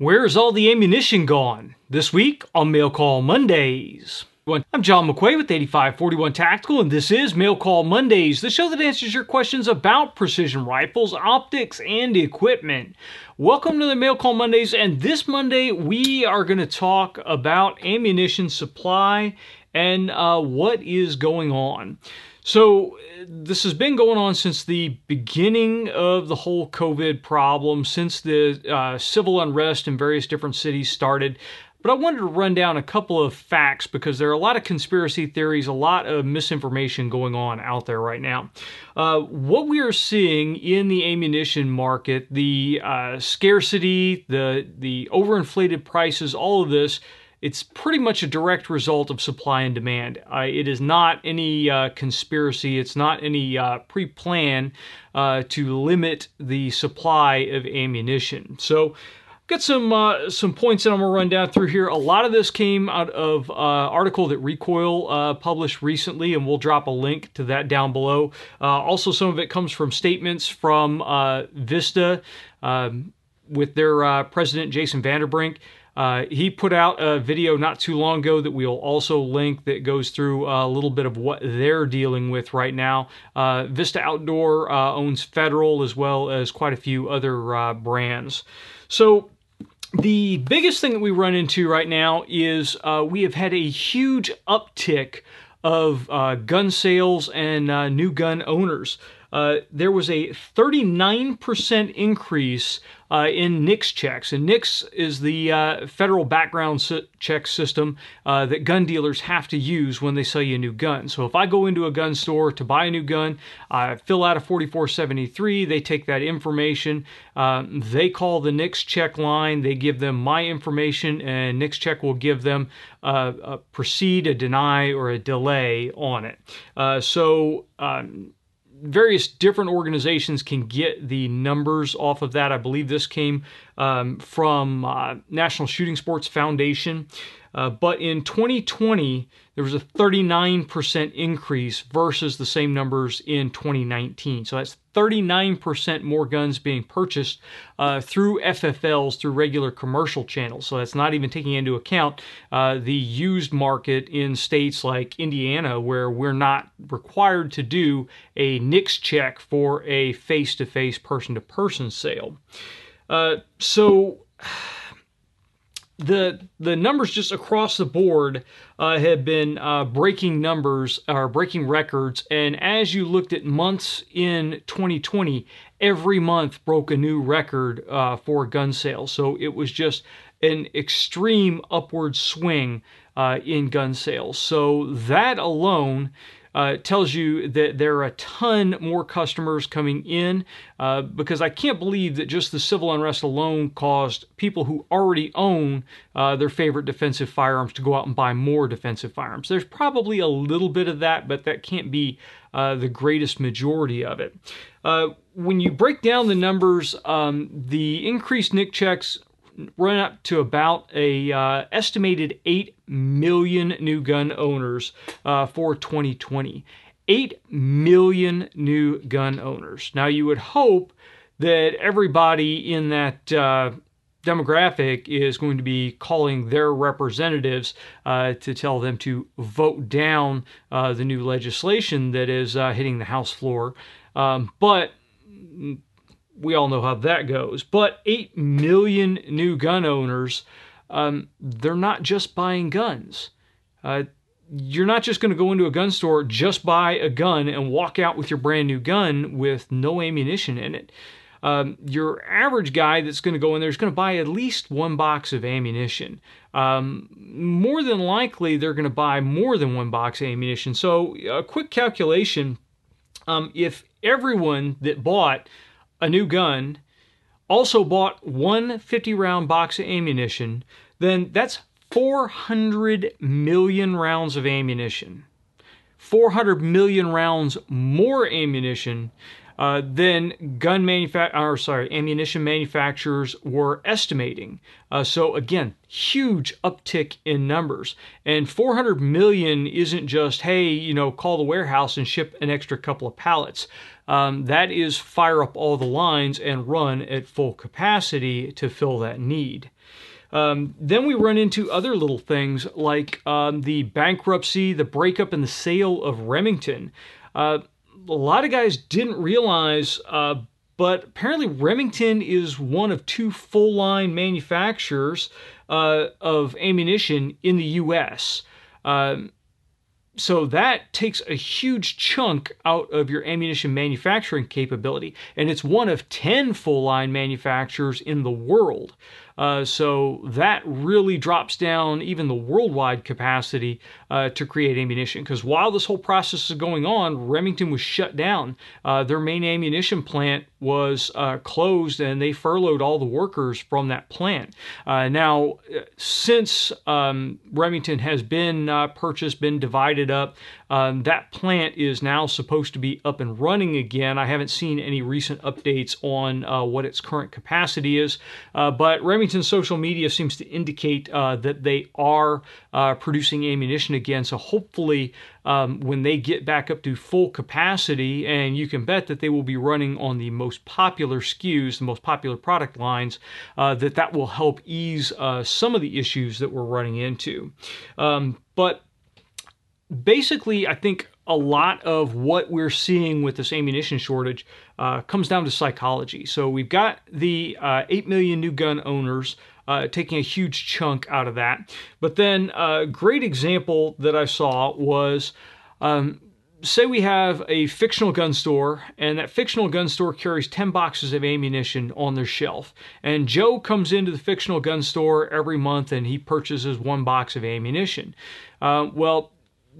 Where's all the ammunition gone? This week on Mail Call Mondays. I'm John McQuay with 8541 Tactical, and this is Mail Call Mondays, the show that answers your questions about precision rifles, optics, and equipment. Welcome to the Mail Call Mondays, and this Monday we are going to talk about ammunition supply and uh, what is going on. So, this has been going on since the beginning of the whole COVID problem, since the uh, civil unrest in various different cities started. But I wanted to run down a couple of facts because there are a lot of conspiracy theories, a lot of misinformation going on out there right now. Uh, what we are seeing in the ammunition market, the uh, scarcity, the the overinflated prices, all of this it's pretty much a direct result of supply and demand. Uh, it is not any uh, conspiracy, it's not any uh, pre plan uh, to limit the supply of ammunition. So, got some uh, some points that I'm gonna run down through here. A lot of this came out of uh, article that Recoil published recently, and we'll drop a link to that down below. also, some of it comes from statements from Vista um, with their president Jason Vanderbrink. Uh, he put out a video not too long ago that we'll also link that goes through a little bit of what they're dealing with right now. Uh, Vista Outdoor uh, owns Federal as well as quite a few other uh, brands. So, the biggest thing that we run into right now is uh, we have had a huge uptick of gun sales and new gun owners. Uh, there was a 39% increase uh, in NICS checks. And NICS is the uh, federal background check system uh, that gun dealers have to use when they sell you a new gun. So if I go into a gun store to buy a new gun, I fill out a 4473, they take that information, um, they call the NICS check line, they give them my information, and NICS check will give them uh, a proceed, a deny, or a delay on it. So um, various different organizations can get the numbers off of that. I believe this came um, from uh, National Shooting Sports Foundation. Uh, but in 2020, there was a 39% increase versus the same numbers in 2019. So that's 39% more guns being purchased uh, through FFLs, through regular commercial channels. So that's not even taking into account uh, the used market in states like Indiana, where we're not required to do a NICS check for a face to face, person to person sale. Uh, so the the numbers just across the board uh, have been uh, breaking numbers or breaking records. And as you looked at months in 2020, every month broke a new record uh, for gun sales. So it was just an extreme upward swing uh, in gun sales. So that alone uh, tells you that there are a ton more customers coming in uh, because I can't believe that just the civil unrest alone caused people who already own uh, their favorite defensive firearms to go out and buy more defensive firearms. There's probably a little bit of that, but that can't be uh, the greatest majority of it. Uh, when you break down the numbers, um, the increased NICS checks run up to about a uh, estimated 8 million new gun owners uh, for 2020 8 million new gun owners. Now you would hope that everybody in that uh, demographic is going to be calling their representatives uh, to tell them to vote down uh, the new legislation that is uh, hitting the house floor. Um, but we all know how that goes. But 8 million new gun owners, um, they're not just buying guns. Uh, you're not just going to go into a gun store, just buy a gun, and walk out with your brand new gun with no ammunition in it. Um, your average guy that's going to go in there is going to buy at least one box of ammunition. Um, more than likely, they're going to buy more than one box of ammunition. So, a quick calculation um, if everyone that bought a new gun, also bought one 50 round box of ammunition, then that's 400 million rounds of ammunition. 400 million rounds more ammunition uh, than gun manufa- or sorry, ammunition manufacturers were estimating. Uh, so again, huge uptick in numbers. And 400 million isn't just hey, you know, call the warehouse and ship an extra couple of pallets. Um, that is fire up all the lines and run at full capacity to fill that need. Um, then we run into other little things like um, the bankruptcy, the breakup, and the sale of Remington. Uh, a lot of guys didn't realize, uh, but apparently Remington is one of two full line manufacturers uh, of ammunition in the U.S. Um, so that takes a huge chunk out of your ammunition manufacturing capability, and it's one of 10 full line manufacturers in the world. Uh, so that really drops down even the worldwide capacity uh, to create ammunition. Because while this whole process is going on, Remington was shut down. Uh, their main ammunition plant was uh, closed and they furloughed all the workers from that plant. Uh, now, since um, Remington has been uh, purchased, been divided up, um, that plant is now supposed to be up and running again. I haven't seen any recent updates on uh, what its current capacity is, uh, but Remington social media seems to indicate uh, that they are uh, producing ammunition again. So hopefully, um, when they get back up to full capacity, and you can bet that they will be running on the most popular SKUs, the most popular product lines, uh, that that will help ease uh, some of the issues that we're running into. Um, but basically, I think a lot of what we're seeing with this ammunition shortage uh, comes down to psychology. So we've got the uh, 8 million new gun owners uh, taking a huge chunk out of that. But then a great example that I saw was um, say we have a fictional gun store and that fictional gun store carries 10 boxes of ammunition on their shelf and joe comes into the fictional gun store every month and he purchases one box of ammunition uh, well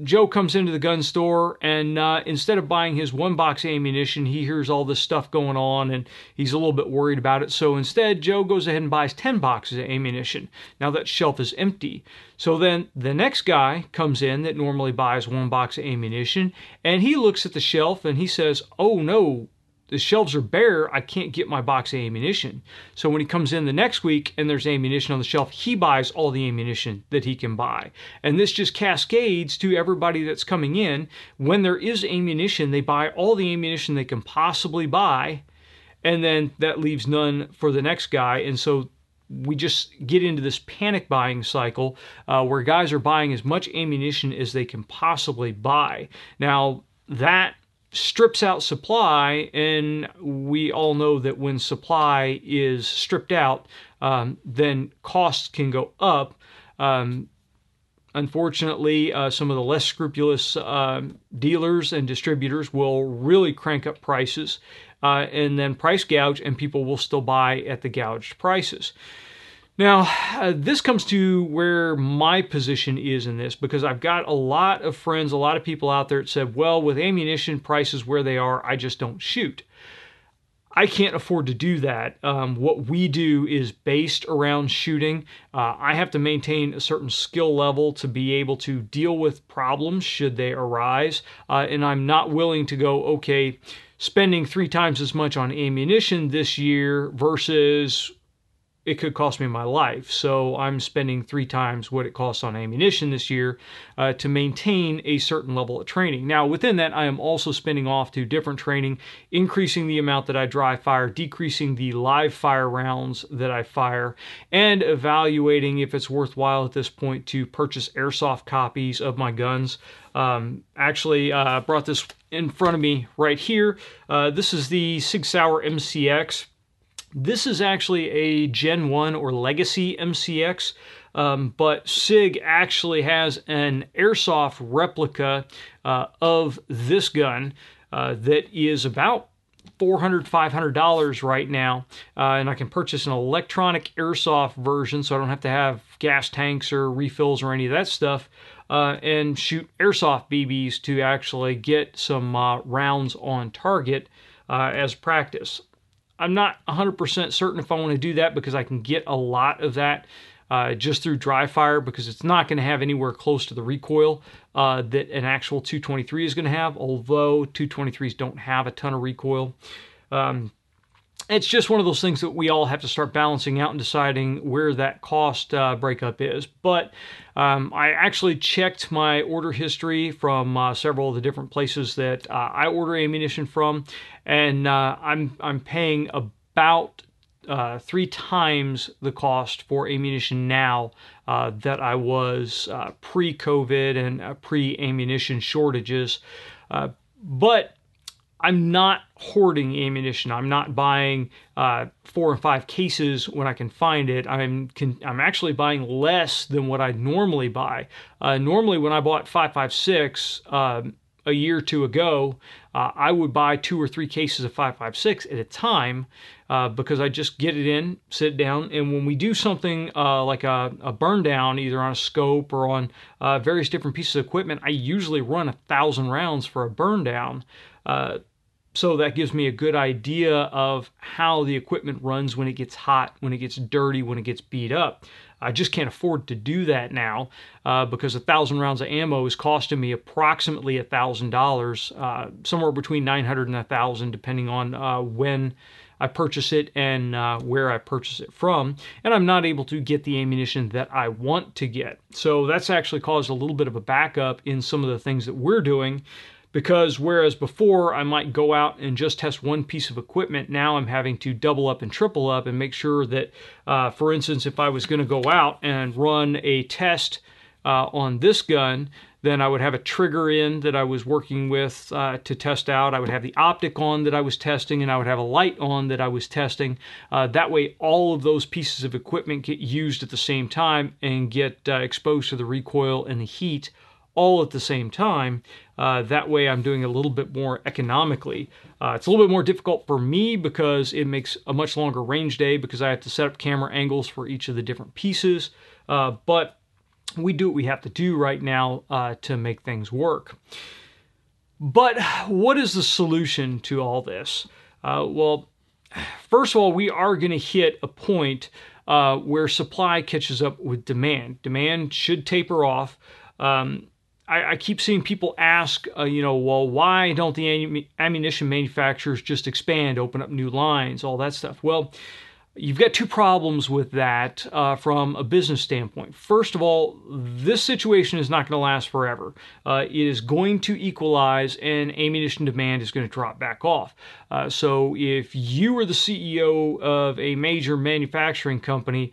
Joe comes into the gun store and uh, instead of buying his one box of ammunition, he hears all this stuff going on and he's a little bit worried about it. So instead, Joe goes ahead and buys 10 boxes of ammunition. Now that shelf is empty. So then the next guy comes in that normally buys one box of ammunition and he looks at the shelf and he says, Oh no, the shelves are bare. I can't get my box of ammunition. So when he comes in the next week and there's ammunition on the shelf, he buys all the ammunition that he can buy. And this just cascades to everybody that's coming in. When there is ammunition, they buy all the ammunition they can possibly buy. And then that leaves none for the next guy. And so we just get into this panic buying cycle uh, where guys are buying as much ammunition as they can possibly buy. Now, that strips out supply, and we all know that when supply is stripped out, um, then costs can go up. Um, unfortunately, uh, some of the less scrupulous uh, dealers and distributors will really crank up prices uh, and then price gouge, and people will still buy at the gouged prices. Now, uh, this comes to where my position is in this because I've got a lot of friends, a lot of people out there that said, well, with ammunition prices where they are, I just don't shoot. I can't afford to do that. Um, what we do is based around shooting. Uh, I have to maintain a certain skill level to be able to deal with problems should they arise. Uh, and I'm not willing to go, okay, spending three times as much on ammunition this year versus it could cost me my life. So I'm spending three times what it costs on ammunition this year uh, to maintain a certain level of training. Now, within that, I am also spending off to different training, increasing the amount that I dry fire, decreasing the live fire rounds that I fire, and evaluating if it's worthwhile at this point to purchase airsoft copies of my guns. Um, actually, uh, brought this in front of me right here. Uh, this is the Sig Sauer MCX this is actually a Gen 1 or Legacy MCX, um, but SIG actually has an airsoft replica uh, of this gun uh, that is about $400, $500 right now. Uh, and I can purchase an electronic airsoft version so I don't have to have gas tanks or refills or any of that stuff. Uh, and shoot airsoft BBs to actually get some uh, rounds on target uh, as practice. I'm not 100% certain if I want to do that because I can get a lot of that uh, just through dry fire because it's not going to have anywhere close to the recoil uh, that an actual 223 is going to have, although 223s don't have a ton of recoil. Um, it's just one of those things that we all have to start balancing out and deciding where that cost uh, breakup is. But um, I actually checked my order history from uh, several of the different places that uh, I order ammunition from, and uh, I'm I'm paying about uh, three times the cost for ammunition now uh, that I was pre-COVID and pre-ammunition shortages. but I'm not hoarding ammunition. I'm not buying uh, four or five cases when I can find it. I'm I'm actually buying less than what I normally buy. Uh, normally, when I bought 556 um, a year or two ago, uh, I would buy two or three cases of 556 at a time uh, because I just get it in, sit down, and when we do something uh, like a, a, burn down, either on a scope or on uh, various different pieces of equipment, I usually run a thousand rounds for a burn down. Uh, so that gives me a good idea of how the equipment runs when it gets hot, when it gets dirty, when it gets beat up. I just can't afford to do that now uh, because a thousand rounds of ammo is costing me approximately a thousand dollars, uh, somewhere between nine hundred and a thousand, depending on uh, when I purchase it and uh, where I purchase it from. And I'm not able to get the ammunition that I want to get. So that's actually caused a little bit of a backup in some of the things that we're doing because whereas before I might go out and just test one piece of equipment, now I'm having to double up and triple up and make sure that, uh, for instance, if I was going to go out and run a test uh, on this gun, then I would have a trigger in that I was working with uh, to test out. I would have the optic on that I was testing, and I would have a light on that I was testing. Uh, that way, all of those pieces of equipment get used at the same time and get uh, exposed to the recoil and the heat all at the same time. Uh, that way I'm doing a little bit more economically. Uh, it's a little bit more difficult for me because it makes a much longer range day because I have to set up camera angles for each of the different pieces. Uh, but we do what we have to do right now uh, to make things work. But what is the solution to all this? Uh, well, first of all, we are going to hit a point uh, where supply catches up with demand. Demand should taper off. Um, I, I keep seeing people ask, uh, you know, well, why don't the ammunition manufacturers just expand, open up new lines, all that stuff? Well, you've got two problems with that uh, from a business standpoint. First of all, this situation is not going to last forever. Uh, it is going to equalize, and ammunition demand is going to drop back off. Uh, so if you are the CEO of a major manufacturing company,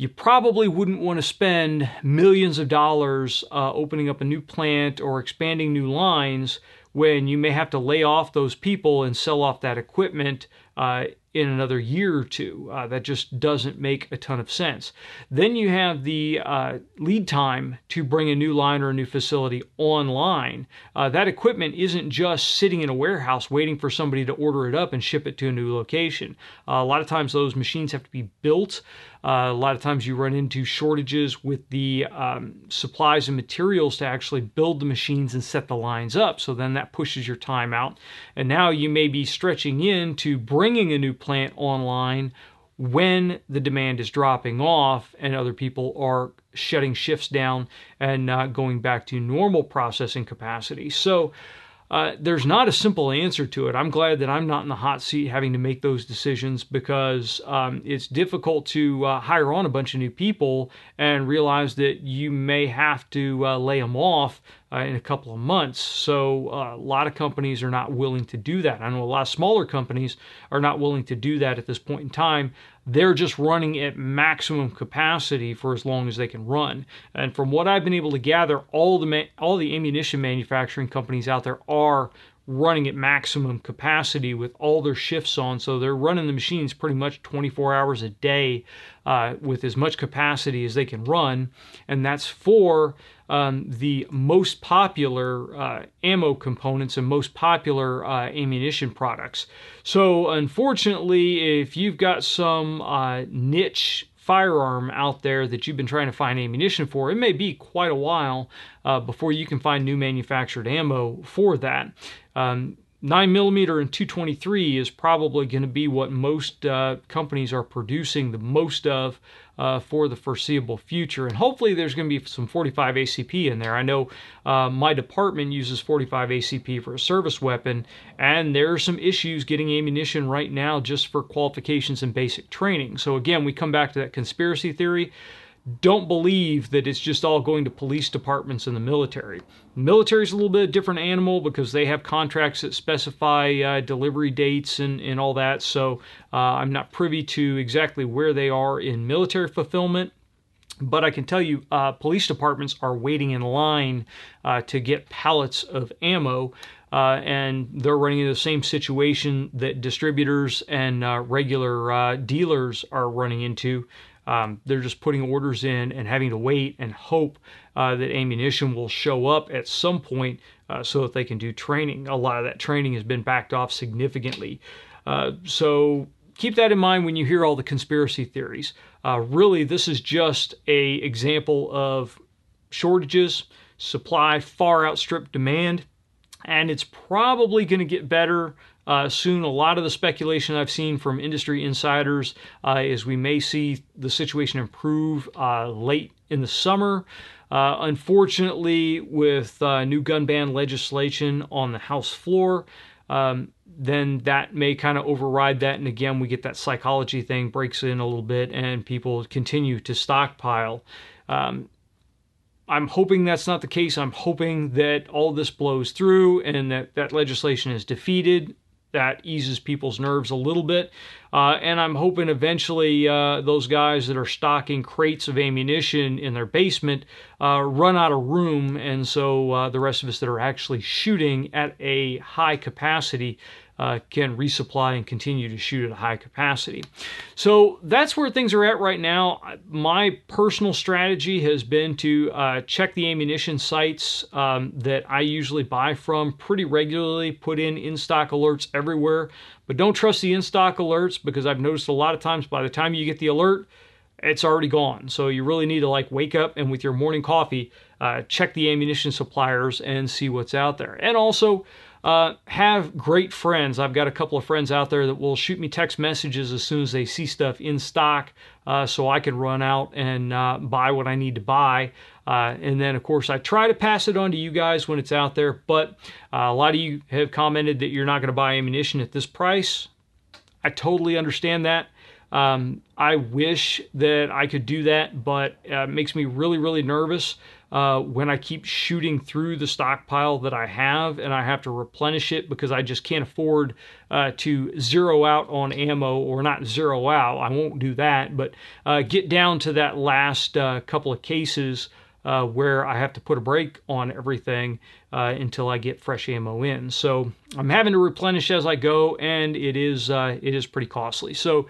you probably wouldn't want to spend millions of dollars uh, opening up a new plant or expanding new lines when you may have to lay off those people and sell off that equipment uh, in another year or two. Uh, that just doesn't make a ton of sense. Then you have the uh, lead time to bring a new line or a new facility online. Uh, that equipment isn't just sitting in a warehouse waiting for somebody to order it up and ship it to a new location. Uh, a lot of times those machines have to be built. Uh, a lot of times you run into shortages with the um, supplies and materials to actually build the machines and set the lines up. So then that pushes your time out. And now you may be stretching into bringing a new plant online when the demand is dropping off and other people are shutting shifts down and uh, going back to normal processing capacity. So uh, there's not a simple answer to it. I'm glad that I'm not in the hot seat having to make those decisions because um, it's difficult to uh, hire on a bunch of new people and realize that you may have to uh, lay them off uh, in a couple of months. So uh, a lot of companies are not willing to do that. I know a lot of smaller companies are not willing to do that at this point in time they're just running at maximum capacity for as long as they can run. And from what I've been able to gather, all the ma- all the ammunition manufacturing companies out there are running at maximum capacity with all their shifts on. So they're running the machines pretty much 24 hours a day uh, with as much capacity as they can run. And that's for um, the most popular uh, ammo components and most popular uh, ammunition products. So, unfortunately, if you've got some uh, niche firearm out there that you've been trying to find ammunition for, it may be quite a while uh, before you can find new manufactured ammo for that. Um, 9 millimeter and 223 is probably going to be what most uh, companies are producing the most of uh, for the foreseeable future. And hopefully, there's going to be some 45 ACP in there. I know uh, my department uses 45 ACP for a service weapon, and there are some issues getting ammunition right now just for qualifications and basic training. So, again, we come back to that conspiracy theory don't believe that it's just all going to police departments and the military. The military is a little bit different animal because they have contracts that specify uh, delivery dates and, and all that. So uh, I'm not privy to exactly where they are in military fulfillment. But I can tell you, uh, police departments are waiting in line uh, to get pallets of ammo. Uh, and they're running into the same situation that distributors and uh, regular uh, dealers are running into. Um, they're just putting orders in and having to wait and hope uh, that ammunition will show up at some point uh, so that they can do training. A lot of that training has been backed off significantly. Uh, so keep that in mind when you hear all the conspiracy theories. Uh, really, this is just a example of shortages, supply far outstrip demand, and it's probably going to get better uh, soon. A lot of the speculation I've seen from industry insiders uh, is we may see the situation improve uh, late in the summer. Uh, unfortunately, with uh, new gun ban legislation on the House floor, um, then that may kind of override that. And again, we get that psychology thing breaks in a little bit and people continue to stockpile. Um, I'm hoping that's not the case. I'm hoping that all this blows through and that that legislation is defeated that eases people's nerves a little bit. Uh, and I'm hoping eventually uh, those guys that are stocking crates of ammunition in their basement uh, run out of room. And so uh, the rest of us that are actually shooting at a high capacity uh, can resupply and continue to shoot at a high capacity. So that's where things are at right now. My personal strategy has been to uh, check the ammunition sites um, that I usually buy from pretty regularly, put in in stock alerts everywhere. But don't trust the in stock alerts because I've noticed a lot of times by the time you get the alert, it's already gone. So you really need to like wake up and with your morning coffee, uh, check the ammunition suppliers and see what's out there. And also, uh, have great friends. I've got a couple of friends out there that will shoot me text messages as soon as they see stuff in stock uh, so I can run out and uh, buy what I need to buy. Uh, and then, of course, I try to pass it on to you guys when it's out there. But uh, a lot of you have commented that you're not going to buy ammunition at this price. I totally understand that. Um, I wish that I could do that, but uh, it makes me really, really nervous uh, when I keep shooting through the stockpile that I have and I have to replenish it because I just can't afford uh, to zero out on ammo or not zero out. I won't do that, but uh, get down to that last uh, couple of cases. Uh, where I have to put a break on everything uh, until I get fresh ammo in. So I'm having to replenish as I go, and it is it is pretty costly. So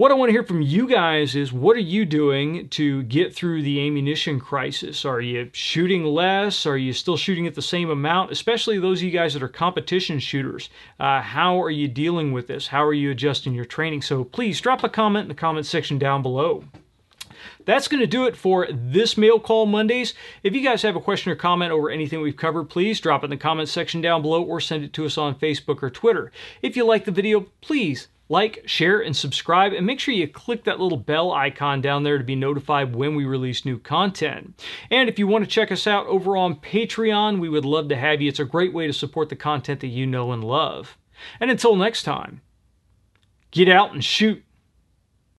what I want to hear from you guys is what are you doing to get through the ammunition crisis? Are you shooting less? Are you still shooting at the same amount? Especially those of you guys that are competition shooters. Uh, how are you dealing with this? How are you adjusting your training? So please drop a comment in the comment section down below. That's going to do it for this Mail Call Mondays. If you guys have a question or comment over anything we've covered, please drop it in the comment section down below or send it to us on Facebook or Twitter. If you like the video, please like, share, and subscribe, and make sure you click that little bell icon down there to be notified when we release new content. And if you want to check us out over on Patreon, we would love to have you. It's a great way to support the content that you know and love. And until next time, get out and shoot.